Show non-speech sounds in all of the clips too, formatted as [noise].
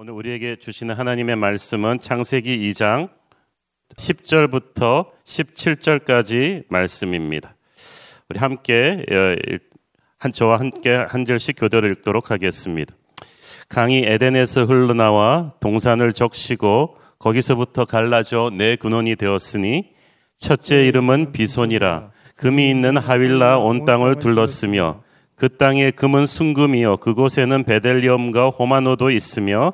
오늘 우리에게 주시는 하나님의 말씀은 창세기 2장 10절부터 17절까지 말씀입니다. 우리 함께 어, 한 저와 함께 한 절씩 교대를 읽도록 하겠습니다. 강이 에덴에서 흘러나와 동산을 적시고 거기서부터 갈라져 네 근원이 되었으니 첫째 이름은 비손이라 금이 있는 하윌라 온 땅을 둘렀으며 그 땅의 금은 순금이요 그곳에는 베델리엄과 호마노도 있으며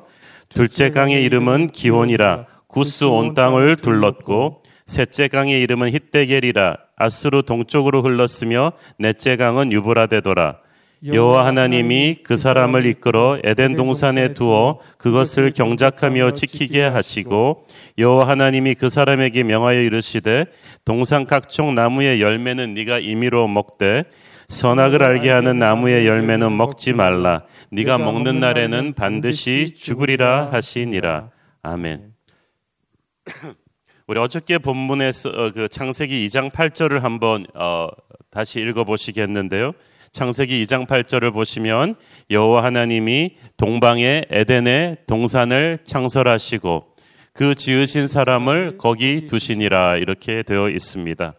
둘째 강의 이름은 기온이라. 구스 온 땅을 둘렀고 셋째 강의 이름은 히데겔이라. 아스루 동쪽으로 흘렀으며 넷째 강은 유브라데도라. 여호와 하나님이 그 사람을 이끌어 에덴 동산에 두어 그것을 경작하며 지키게 하시고 여호와 하나님이 그 사람에게 명하여 이르시되 동산 각종 나무의 열매는 네가 임의로 먹되 선악을 알게 하는 나무의 열매는 먹지 말라. 네가 먹는 날에는 반드시 죽으리라 하시니라. 아멘. 우리 어저께 본문에서 어, 그 창세기 2장 8절을 한번 어, 다시 읽어 보시겠는데요. 창세기 2장 8절을 보시면 여호와 하나님이 동방의 에덴의 동산을 창설하시고 그 지으신 사람을 거기 두시니라 이렇게 되어 있습니다.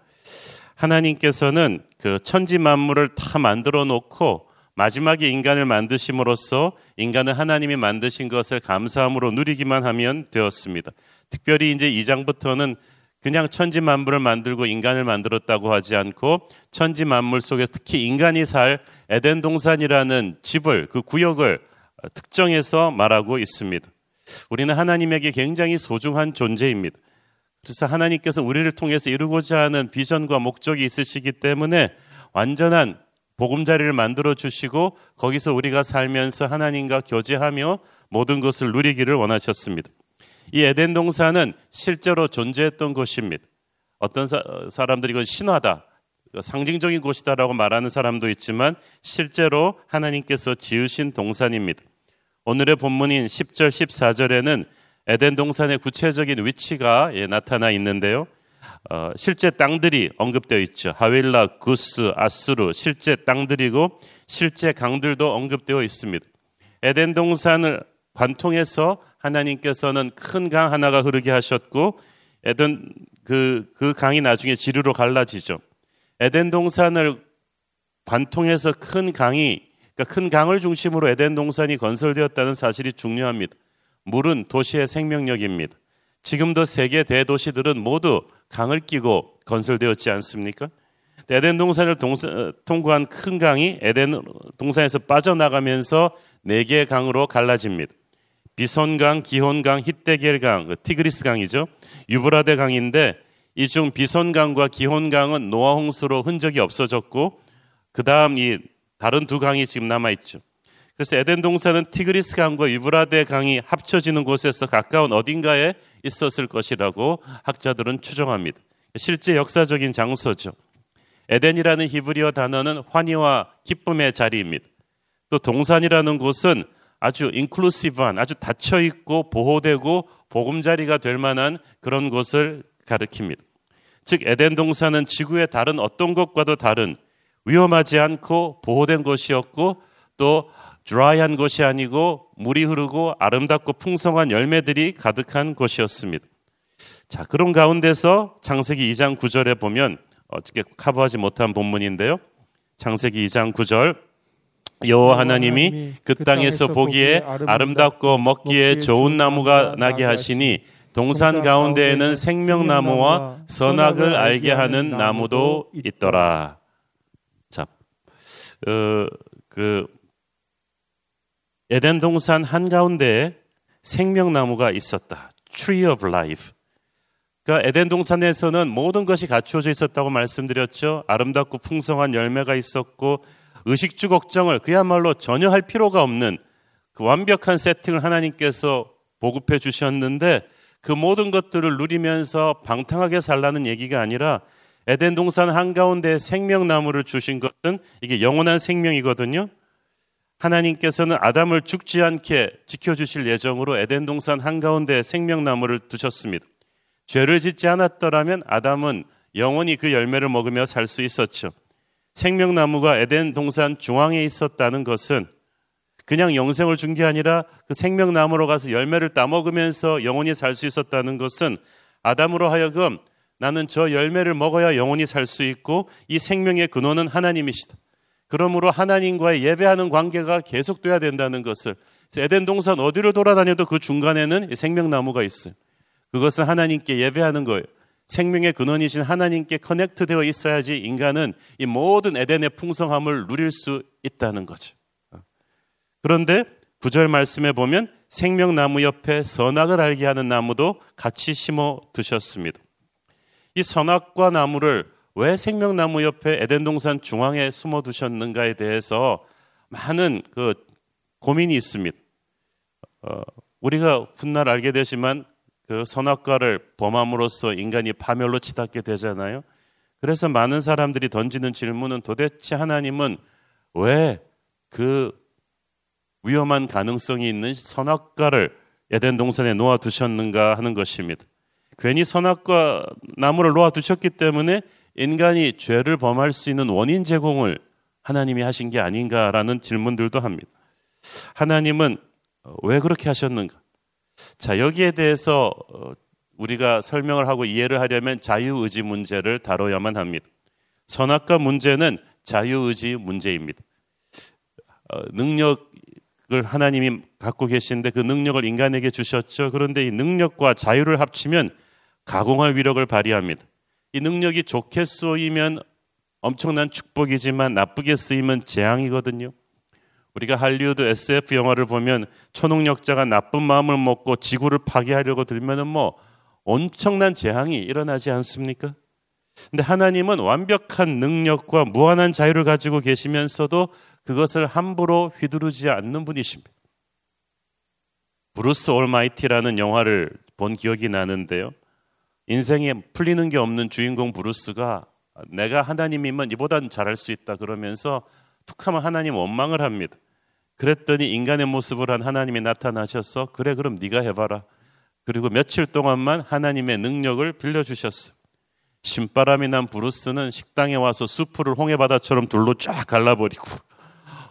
하나님께서는 그 천지 만물을 다 만들어 놓고 마지막에 인간을 만드심으로써 인간은 하나님이 만드신 것을 감사함으로 누리기만 하면 되었습니다. 특별히 이제 2장부터는 그냥 천지 만물을 만들고 인간을 만들었다고 하지 않고 천지 만물 속에 특히 인간이 살 에덴 동산이라는 집을 그 구역을 특정해서 말하고 있습니다. 우리는 하나님에게 굉장히 소중한 존재입니다. 그래서 하나님께서 우리를 통해서 이루고자 하는 비전과 목적이 있으시기 때문에 완전한 보금자리를 만들어 주시고 거기서 우리가 살면서 하나님과 교제하며 모든 것을 누리기를 원하셨습니다. 이 에덴 동산은 실제로 존재했던 곳입니다. 어떤 사, 람들이 이건 신화다, 상징적인 곳이다라고 말하는 사람도 있지만 실제로 하나님께서 지으신 동산입니다. 오늘의 본문인 10절, 14절에는 에덴 동산의 구체적인 위치가 예, 나타나 있는데요. 어, 실제 땅들이 언급되어 있죠. 하윌라, 구스, 아스루 실제 땅들이고 실제 강들도 언급되어 있습니다. 에덴 동산을 관통해서 하나님께서는 큰 강 하나가 흐르게 하셨고 에덴 그, 그 강이 나중에 지루로 갈라지죠. 에덴 동산을 관통해서 큰 강이 그러니까 큰 강을 중심으로 에덴 동산이 건설되었다는 사실이 중요합니다. 물은 도시의 생명력입니다. 지금도 세계 대도시들은 모두 강을 끼고 건설되었지 않습니까? 에덴 동산을 동사, 통과한 큰 강이 에덴 동산에서 빠져나가면서 네 개의 강으로 갈라집니다. 비손강, 기혼강, 히데겔강, 그 티그리스 강이죠. 유브라데 강인데 이 중 비손강과 기혼강은 노아 홍수로 흔적이 없어졌고 그 다음 이 다른 두 강이 지금 남아 있죠. 그래서 에덴 동산은 티그리스 강과 유브라데 강이 합쳐지는 곳에서 가까운 어딘가에 있었을 것이라고 학자들은 추정합니다. 실제 역사적인 장소죠. 에덴이라는 히브리어 단어는 환희와 기쁨의 자리입니다. 또 동산이라는 곳은 아주 인클루시브한, 아주 닫혀 있고 보호되고 보금자리가 될 만한 그런 곳을 가리킵니다. 즉 에덴 동산은 지구의 다른 어떤 것과도 다른 위험하지 않고 보호된 곳이었고 또 드라이한 곳이 아니고 물이 흐르고 아름답고 풍성한 열매들이 가득한 곳이었습니다. 자, 그런 가운데서 창세기 2장 9절에 보면 어떻게 커버하지 못한 본문인데요. 창세기 2장 9절 여호와 하나님이 그, 그 땅에서 보기에 아름답고 먹기에 좋은 나무가 나게 하시니 동산 가운데에는 생명나무와 선악을 알게 하는 나무도 있더라. 자, 어, 그 에덴 동산 한가운데에 생명나무가 있었다. Tree of Life. 그러니까 에덴 동산에서는 모든 것이 갖추어져 있었다고 말씀드렸죠. 아름답고 풍성한 열매가 있었고 의식주 걱정을 그야말로 전혀 할 필요가 없는 그 완벽한 세팅을 하나님께서 보급해 주셨는데 그 모든 것들을 누리면서 방탕하게 살라는 얘기가 아니라 에덴 동산 한가운데 생명나무를 주신 것은 이게 영원한 생명이거든요. 하나님께서는 아담을 죽지 않게 지켜주실 예정으로 에덴 동산 한가운데 생명나무를 두셨습니다. 죄를 짓지 않았더라면 아담은 영원히 그 열매를 먹으며 살 수 있었죠. 생명나무가 에덴 동산 중앙에 있었다는 것은 그냥 영생을 준 게 아니라 그 생명나무로 가서 열매를 따먹으면서 영원히 살 수 있었다는 것은 아담으로 하여금 나는 저 열매를 먹어야 영원히 살 수 있고 이 생명의 근원은 하나님이시다. 그러므로 하나님과의 예배하는 관계가 계속돼야 된다는 것을 에덴 동산 어디로 돌아다녀도 그 중간에는 생명나무가 있어요. 그것은 하나님께 예배하는 거예요. 생명의 근원이신 하나님께 커넥트되어 있어야지 인간은 이 모든 에덴의 풍성함을 누릴 수 있다는 거죠. 그런데 구절 말씀에 보면 생명나무 옆에 선악을 알게 하는 나무도 같이 심어 두셨습니다. 이 선악과 나무를 왜 생명나무 옆에 에덴 동산 중앙에 숨어 두셨는가에 대해서 많은 그 고민이 있습니다. 어, 우리가 훗날 알게 되지만 그 선악과를 범함으로써 인간이 파멸로 치닫게 되잖아요. 그래서 많은 사람들이 던지는 질문은 도대체 하나님은 왜 그 위험한 가능성이 있는 선악과를 에덴 동산에 놓아 두셨는가 하는 것입니다. 괜히 선악과 나무를 놓아 두셨기 때문에 인간이 죄를 범할 수 있는 원인 제공을 하나님이 하신 게 아닌가라는 질문들도 합니다. 하나님은 왜 그렇게 하셨는가? 자, 여기에 대해서 어, 우리가 설명을 하고 이해를 하려면 자유의지 문제를 다뤄야만 합니다. 선악과 문제는 자유의지 문제입니다. 어, 능력을 하나님이 갖고 계신데 그 능력을 인간에게 주셨죠. 그런데 이 능력과 자유를 합치면 가공할 위력을 발휘합니다. 이 능력이 좋게 쓰이면 엄청난 축복이지만 나쁘게 쓰이면 재앙이거든요. 우리가 할리우드 SF 영화를 보면 초능력자가 나쁜 마음을 먹고 지구를 파괴하려고 들면은 뭐 엄청난 재앙이 일어나지 않습니까? 근데 하나님은 완벽한 능력과 무한한 자유를 가지고 계시면서도 그것을 함부로 휘두르지 않는 분이십니다. 브루스 올마이티라는 영화를 본 기억이 나는데요. 인생에 풀리는 게 없는 주인공 브루스가 내가 하나님이면 이보단 잘할 수 있다 그러면서 툭하면 하나님 원망을 합니다. 그랬더니 인간의 모습을 한 하나님이 나타나셔서 그래 그럼 네가 해봐라. 그리고 며칠 동안만 하나님의 능력을 빌려주셨어. 신바람이 난 브루스는 식당에 와서 수프를 홍해바다처럼 둘로 쫙 갈라버리고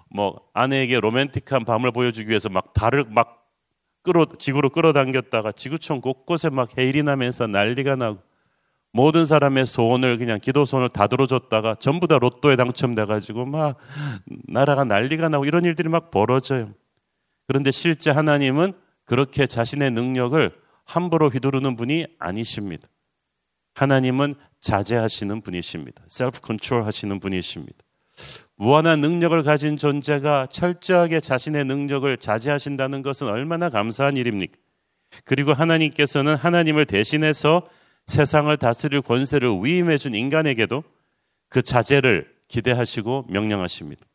뭐 아내에게 로맨틱한 밤을 보여주기 위해서 막 달을 막 끌어 지구로 끌어당겼다가 지구촌 곳곳에 막 해일이 나면서 난리가 나고 모든 사람의 소원을 그냥 기도 소원을 다 들어줬다가 전부 다 로또에 당첨돼가지고 막 나라가 난리가 나고 이런 일들이 막 벌어져요. 그런데 실제 하나님은 그렇게 자신의 능력을 함부로 휘두르는 분이 아니십니다. 하나님은 자제하시는 분이십니다. self control 하시는 분이십니다. 무한한 능력을 가진 존재가 철저하게 자신의 능력을 자제하신다는 것은 얼마나 감사한 일입니까? 그리고 하나님께서는 하나님을 대신해서 세상을 다스릴 권세를 위임해 준 인간에게도 그 자제를 기대하시고 명령하십니다.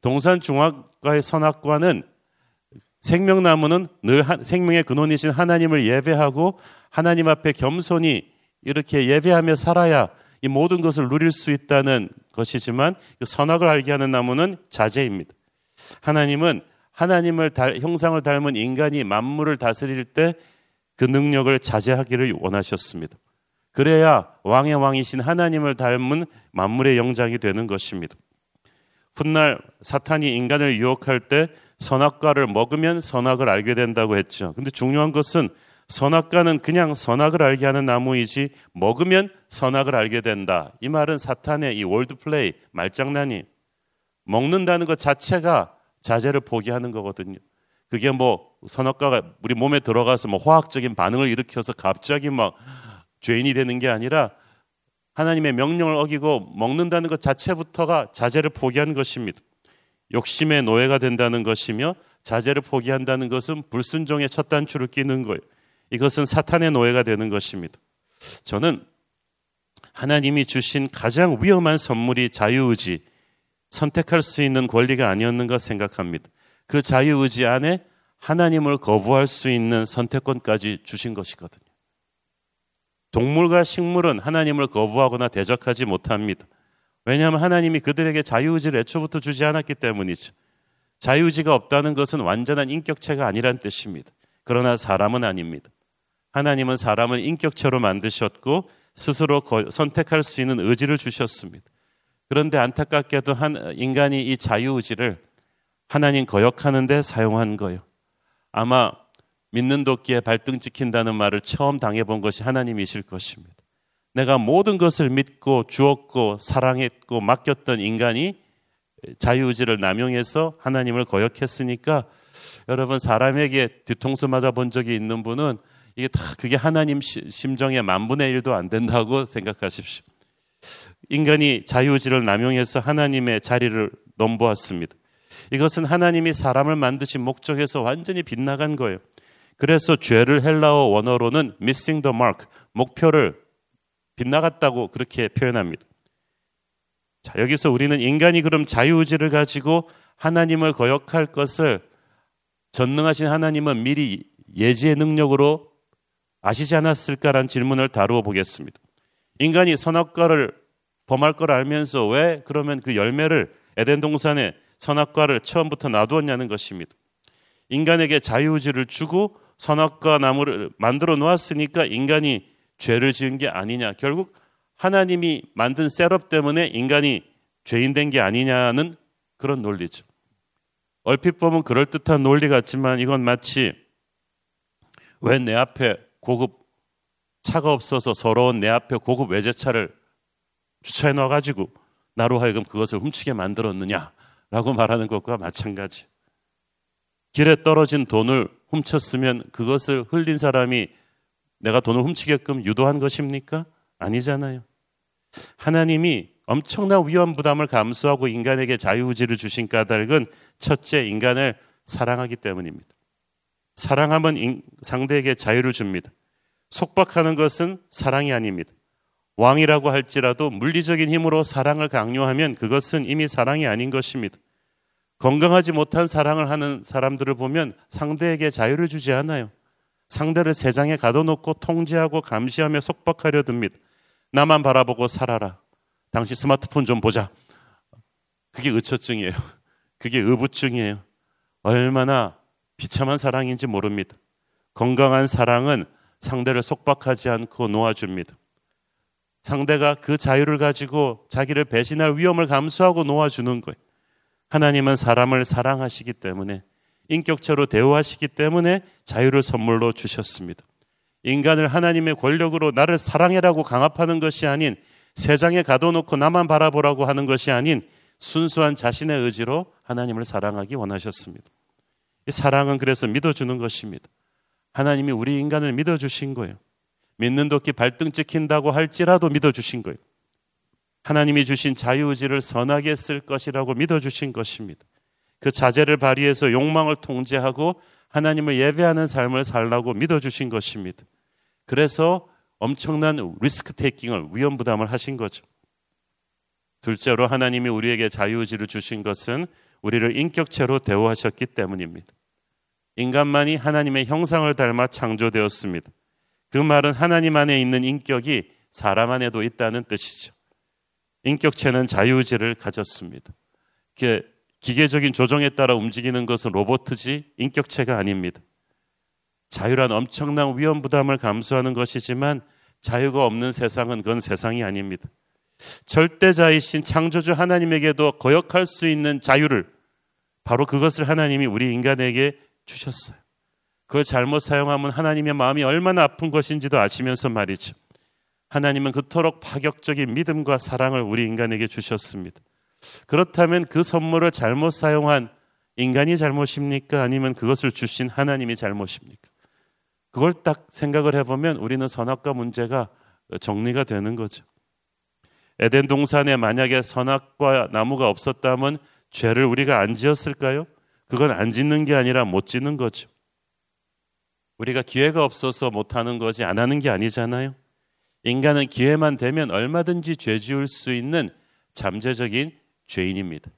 동산 중학과의 선악과는 생명나무는 늘 생명의 근원이신 하나님을 예배하고 하나님 앞에 겸손히 이렇게 예배하며 살아야 이 모든 것을 누릴 수 있다는 것이지만 그 선악을 알게 하는 나무는 자제입니다. 하나님은 하나님을 달, 형상을 닮은 인간이 만물을 다스릴 때 그 능력을 자제하기를 원하셨습니다. 그래야 왕의 왕이신 하나님을 닮은 만물의 영장이 되는 것입니다. 훗날 사탄이 인간을 유혹할 때 선악과를 먹으면 선악을 알게 된다고 했죠. 근데 중요한 것은 선악과는 그냥 선악을 알게 하는 나무이지 먹으면 선악을 알게 된다. 이 말은 사탄의 이 월드 플레이 말장난이 먹는다는 것 자체가 자제를 포기하는 거거든요. 그게 뭐 선악과가 우리 몸에 들어가서 뭐 화학적인 반응을 일으켜서 갑자기 막 죄인이 되는 게 아니라 하나님의 명령을 어기고 먹는다는 것 자체부터가 자제를 포기하는 것입니다. 욕심의 노예가 된다는 것이며 자제를 포기한다는 것은 불순종의 첫 단추를 끼는 거예요. 이것은 사탄의 노예가 되는 것입니다. 저는 하나님이 주신 가장 위험한 선물이 자유의지, 선택할 수 있는 권리가 아니었는가 생각합니다. 그 자유의지 안에 하나님을 거부할 수 있는 선택권까지 주신 것이거든요. 동물과 식물은 하나님을 거부하거나 대적하지 못합니다. 왜냐하면 하나님이 그들에게 자유의지를 애초부터 주지 않았기 때문이죠. 자유의지가 없다는 것은 완전한 인격체가 아니란 뜻입니다. 그러나 사람은 아닙니다. 하나님은 사람을 인격체로 만드셨고 스스로 선택할 수 있는 의지를 주셨습니다. 그런데 안타깝게도 한 인간이 이 자유의지를 하나님 거역하는데 사용한 거예요. 아마 믿는 도끼에 발등 찍힌다는 말을 처음 당해본 것이 하나님이실 것입니다. 내가 모든 것을 믿고 주었고 사랑했고 맡겼던 인간이 자유의지를 남용해서 하나님을 거역했으니까 여러분 사람에게 뒤통수 맞아 본 적이 있는 분은 이게 다 그게 하나님 심정의 만분의 일도 안 된다고 생각하십시오. 인간이 자유의지를 남용해서 하나님의 자리를 넘보았습니다. 이것은 하나님이 사람을 만드신 목적에서 완전히 빗나간 거예요. 그래서 죄를 헬라어 원어로는 missing the mark, 목표를 빗나갔다고 그렇게 표현합니다. 자, 여기서 우리는 인간이 그럼 자유의지를 가지고 하나님을 거역할 것을 전능하신 하나님은 미리 예지의 능력으로 아시지 않았을까라는 질문을 다루어 보겠습니다. 인간이 선악과를 범할 걸 알면서 왜 그러면 그 열매를 에덴 동산에 선악과를 처음부터 놔두었냐는 것입니다. 인간에게 자유의지를 주고 선악과 나무를 만들어 놓았으니까 인간이 죄를 지은 게 아니냐. 결국 하나님이 만든 셋업 때문에 인간이 죄인 된 게 아니냐는 그런 논리죠. 얼핏 보면 그럴듯한 논리 같지만 이건 마치 왜 내 앞에 고급 차가 없어서 서러운 내 앞에 고급 외제차를 주차해 놔가지고 나로 하여금 그것을 훔치게 만들었느냐라고 [laughs] 말하는 것과 마찬가지. 길에 떨어진 돈을 훔쳤으면 그것을 흘린 사람이 내가 돈을 훔치게끔 유도한 것입니까? 아니잖아요. 하나님이 엄청난 위험 부담을 감수하고 인간에게 자유의지를 주신 까닭은 첫째 인간을 사랑하기 때문입니다. 사랑하면 상대에게 자유를 줍니다. 속박하는 것은 사랑이 아닙니다. 왕이라고 할지라도 물리적인 힘으로 사랑을 강요하면 그것은 이미 사랑이 아닌 것입니다. 건강하지 못한 사랑을 하는 사람들을 보면 상대에게 자유를 주지 않아요. 상대를 세장에 가둬놓고 통제하고 감시하며 속박하려 듭니다. 나만 바라보고 살아라. 당신 스마트폰 좀 보자. 그게 의처증이에요. [laughs] 그게 의부증이에요. 얼마나 비참한 사랑인지 모릅니다. 건강한 사랑은 상대를 속박하지 않고 놓아줍니다. 상대가 그 자유를 가지고 자기를 배신할 위험을 감수하고 놓아주는 거예요. 하나님은 사람을 사랑하시기 때문에 인격체로 대우하시기 때문에 자유를 선물로 주셨습니다. 인간을 하나님의 권력으로 나를 사랑해라고 강압하는 것이 아닌 세상에 가둬놓고 나만 바라보라고 하는 것이 아닌 순수한 자신의 의지로 하나님을 사랑하기 원하셨습니다. 사랑은 그래서 믿어주는 것입니다. 하나님이 우리 인간을 믿어주신 거예요. 믿는 도끼 발등 찍힌다고 할지라도 믿어주신 거예요. 하나님이 주신 자유의지를 선하게 쓸 것이라고 믿어주신 것입니다. 그 자제를 발휘해서 욕망을 통제하고 하나님을 예배하는 삶을 살라고 믿어주신 것입니다. 그래서 엄청난 리스크 테이킹을 위험 부담을 하신 거죠. 둘째로 하나님이 우리에게 자유의지를 주신 것은 우리를 인격체로 대우하셨기 때문입니다. 인간만이 하나님의 형상을 닮아 창조되었습니다. 그 말은 하나님 안에 있는 인격이 사람 안에도 있다는 뜻이죠. 인격체는 자유의지를 가졌습니다. 기계적인 조정에 따라 움직이는 것은 로봇이지 인격체가 아닙니다. 자유란 엄청난 위험 부담을 감수하는 것이지만 자유가 없는 세상은 그건 세상이 아닙니다. 절대자이신 창조주 하나님에게도 거역할 수 있는 자유를 바로 그것을 하나님이 우리 인간에게 주셨어요. 그걸 잘못 사용하면 하나님의 마음이 얼마나 아픈 것인지도 아시면서 말이죠. 하나님은 그토록 파격적인 믿음과 사랑을 우리 인간에게 주셨습니다. 그렇다면 그 선물을 잘못 사용한 인간이 잘못입니까? 아니면 그것을 주신 하나님이 잘못입니까? 그걸 딱 생각을 해보면 우리는 선악과 문제가 정리가 되는 거죠. 에덴 동산에 만약에 선악과 나무가 없었다면 죄를 우리가 안 지었을까요? 그건 안 짓는 게 아니라 못 짓는 거죠. 우리가 기회가 없어서 못 하는 거지 안 하는 게 아니잖아요. 인간은 기회만 되면 얼마든지 죄 지을 수 있는 잠재적인 죄인입니다.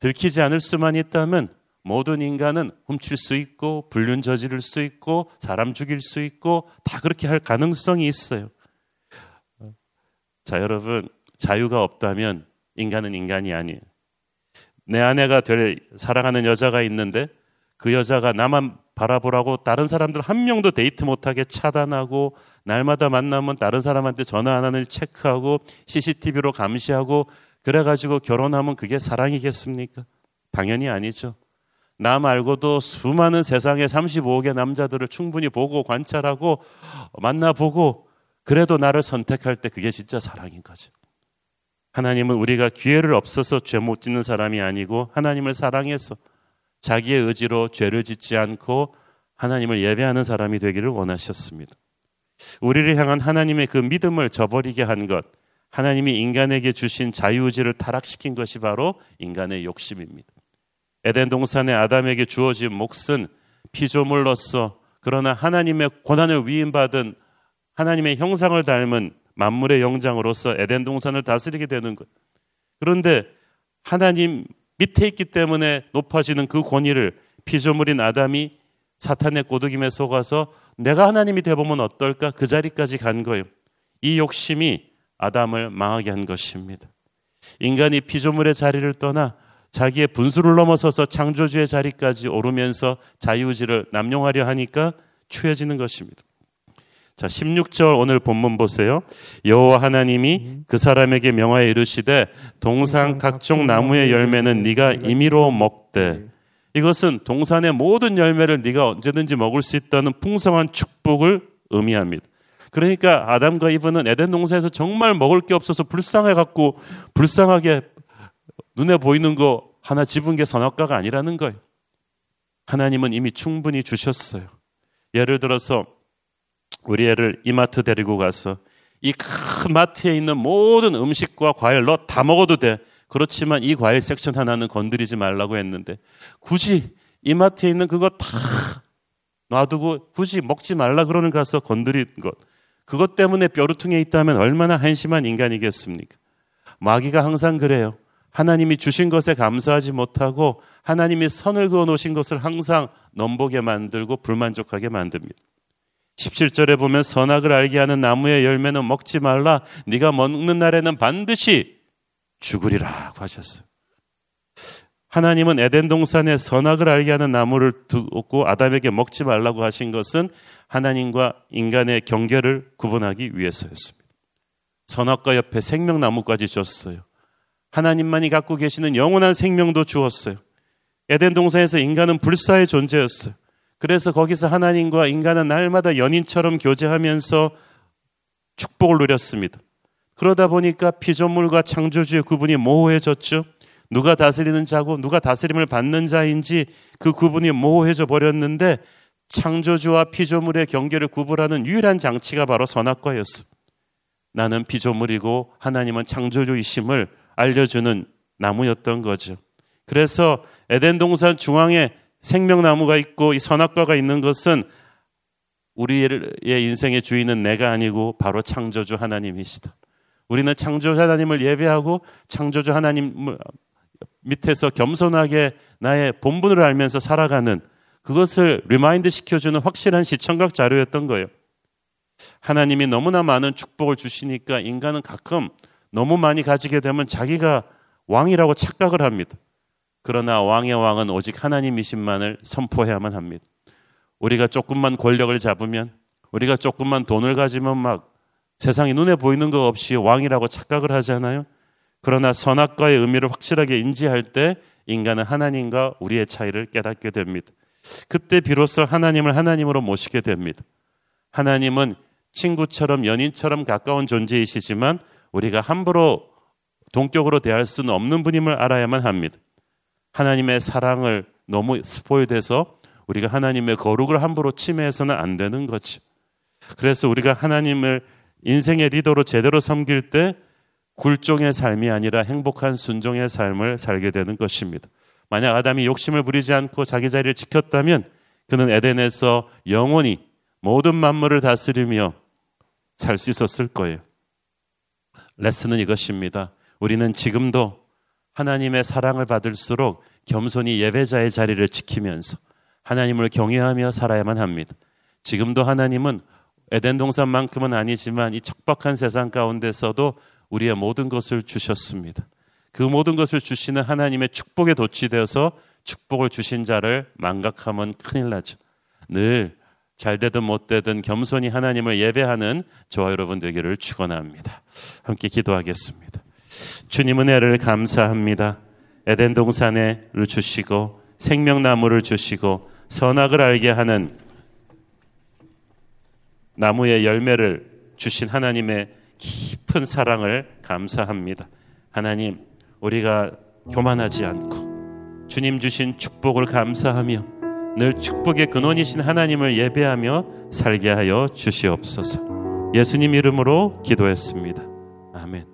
들키지 않을 수만 있다면 모든 인간은 훔칠 수 있고 불륜 저지를 수 있고 사람 죽일 수 있고 다 그렇게 할 가능성이 있어요. 자, 여러분, 자유가 없다면 인간은 인간이 아니에요. 내 아내가 될 사랑하는 여자가 있는데 그 여자가 나만 바라보라고 다른 사람들 한 명도 데이트 못하게 차단하고 날마다 만나면 다른 사람한테 전화 안 하는 체크하고 CCTV로 감시하고 그래가지고 결혼하면 그게 사랑이겠습니까? 당연히 아니죠. 나 말고도 수많은 세상의 35억의 남자들을 충분히 보고 관찰하고 만나보고 그래도 나를 선택할 때 그게 진짜 사랑인 거죠. 하나님은 우리가 기회를 없어서 죄 못 짓는 사람이 아니고 하나님을 사랑해서 자기의 의지로 죄를 짓지 않고 하나님을 예배하는 사람이 되기를 원하셨습니다. 우리를 향한 하나님의 그 믿음을 저버리게 한 것, 하나님이 인간에게 주신 자유의지를 타락시킨 것이 바로 인간의 욕심입니다. 에덴 동산의 아담에게 주어진 몫은 피조물로서 그러나 하나님의 고난을 위임받은 하나님의 형상을 닮은 만물의 영장으로서 에덴 동산을 다스리게 되는 것. 그런데 하나님 밑에 있기 때문에 높아지는 그 권위를 피조물인 아담이 사탄의 꼬드김에 속아서 내가 하나님이 되보면 어떨까 그 자리까지 간 거예요. 이 욕심이 아담을 망하게 한 것입니다. 인간이 피조물의 자리를 떠나 자기의 분수를 넘어서서 창조주의 자리까지 오르면서 자유의지를 남용하려 하니까 추해지는 것입니다. 자, 16절 오늘 본문 보세요. 여호와 하나님이 그 사람에게 명하여 이르시되 동산 각종 나무의 열매는 네가 임의로 먹되 이것은 동산의 모든 열매를 네가 언제든지 먹을 수 있다는 풍성한 축복을 의미합니다. 그러니까 아담과 이브는 에덴 동산에서 정말 먹을 게 없어서 불쌍해 갖고 불쌍하게 눈에 보이는 거 하나 집은 게 선악과가 아니라는 거예요. 하나님은 이미 충분히 주셨어요. 예를 들어서 우리 애를 이마트 데리고 가서 이 큰 마트에 있는 모든 음식과 과일 너 다 먹어도 돼. 그렇지만 이 과일 섹션 하나는 건드리지 말라고 했는데 굳이 이마트에 있는 그거 다 놔두고 굳이 먹지 말라 그러는 가서 건드린 것. 그것 때문에 뼈루퉁에 있다면 얼마나 한심한 인간이겠습니까? 마귀가 항상 그래요. 하나님이 주신 것에 감사하지 못하고 하나님이 선을 그어 놓으신 것을 항상 넘보게 만들고 불만족하게 만듭니다. 17절에 보면 선악을 알게 하는 나무의 열매는 먹지 말라. 네가 먹는 날에는 반드시 죽으리라고 하셨어요. 하나님은 에덴 동산에 선악을 알게 하는 나무를 두고 아담에게 먹지 말라고 하신 것은 하나님과 인간의 경계를 구분하기 위해서였습니다. 선악과 옆에 생명나무까지 줬어요. 하나님만이 갖고 계시는 영원한 생명도 주었어요. 에덴 동산에서 인간은 불사의 존재였어요. 그래서 거기서 하나님과 인간은 날마다 연인처럼 교제하면서 축복을 누렸습니다. 그러다 보니까 피조물과 창조주의 구분이 모호해졌죠. 누가 다스리는 자고 누가 다스림을 받는 자인지 그 구분이 모호해져 버렸는데 창조주와 피조물의 경계를 구분하는 유일한 장치가 바로 선악과였습니다. 나는 피조물이고 하나님은 창조주이심을 알려주는 나무였던 거죠. 그래서 에덴 동산 중앙에 생명나무가 있고 이 선악과가 있는 것은 우리의 인생의 주인은 내가 아니고 바로 창조주 하나님이시다. 우리는 창조주 하나님을 예배하고 창조주 하나님 밑에서 겸손하게 나의 본분을 알면서 살아가는 그것을 remind 시켜주는 확실한 시청각 자료였던 거예요. 하나님이 너무나 많은 축복을 주시니까 인간은 가끔 너무 많이 가지게 되면 자기가 왕이라고 착각을 합니다. 그러나 왕의 왕은 오직 하나님이신만을 선포해야만 합니다. 우리가 조금만 권력을 잡으면, 우리가 조금만 돈을 가지면 막 세상이 눈에 보이는 것 없이 왕이라고 착각을 하잖아요. 그러나 선악과의 의미를 확실하게 인지할 때 인간은 하나님과 우리의 차이를 깨닫게 됩니다. 그때 비로소 하나님을 하나님으로 모시게 됩니다. 하나님은 친구처럼 연인처럼 가까운 존재이시지만 우리가 함부로 동격으로 대할 수는 없는 분임을 알아야만 합니다. 하나님의 사랑을 너무 스포일돼서 우리가 하나님의 거룩을 함부로 침해해서는 안 되는 거죠. 그래서 우리가 하나님을 인생의 리더로 제대로 섬길 때 굴종의 삶이 아니라 행복한 순종의 삶을 살게 되는 것입니다. 만약 아담이 욕심을 부리지 않고 자기 자리를 지켰다면 그는 에덴에서 영원히 모든 만물을 다스리며 살 수 있었을 거예요. 레슨은 이것입니다. 우리는 지금도 하나님의 사랑을 받을수록 겸손히 예배자의 자리를 지키면서 하나님을 경외하며 살아야만 합니다. 지금도 하나님은 에덴 동산만큼은 아니지만 이 척박한 세상 가운데서도 우리의 모든 것을 주셨습니다. 그 모든 것을 주시는 하나님의 축복에 도취되어서 축복을 주신 자를 망각하면 큰일 나죠. 늘 잘되든 못되든 겸손히 하나님을 예배하는 저와 여러분 되기를 축원합니다. 함께 기도하겠습니다. 주님 은혜를 감사합니다. 에덴 동산에를 주시고 생명나무를 주시고 선악을 알게 하는 나무의 열매를 주신 하나님의 깊은 사랑을 감사합니다. 하나님, 우리가 교만하지 않고 주님 주신 축복을 감사하며 늘 축복의 근원이신 하나님을 예배하며 살게 하여 주시옵소서. 예수님 이름으로 기도했습니다. 아멘.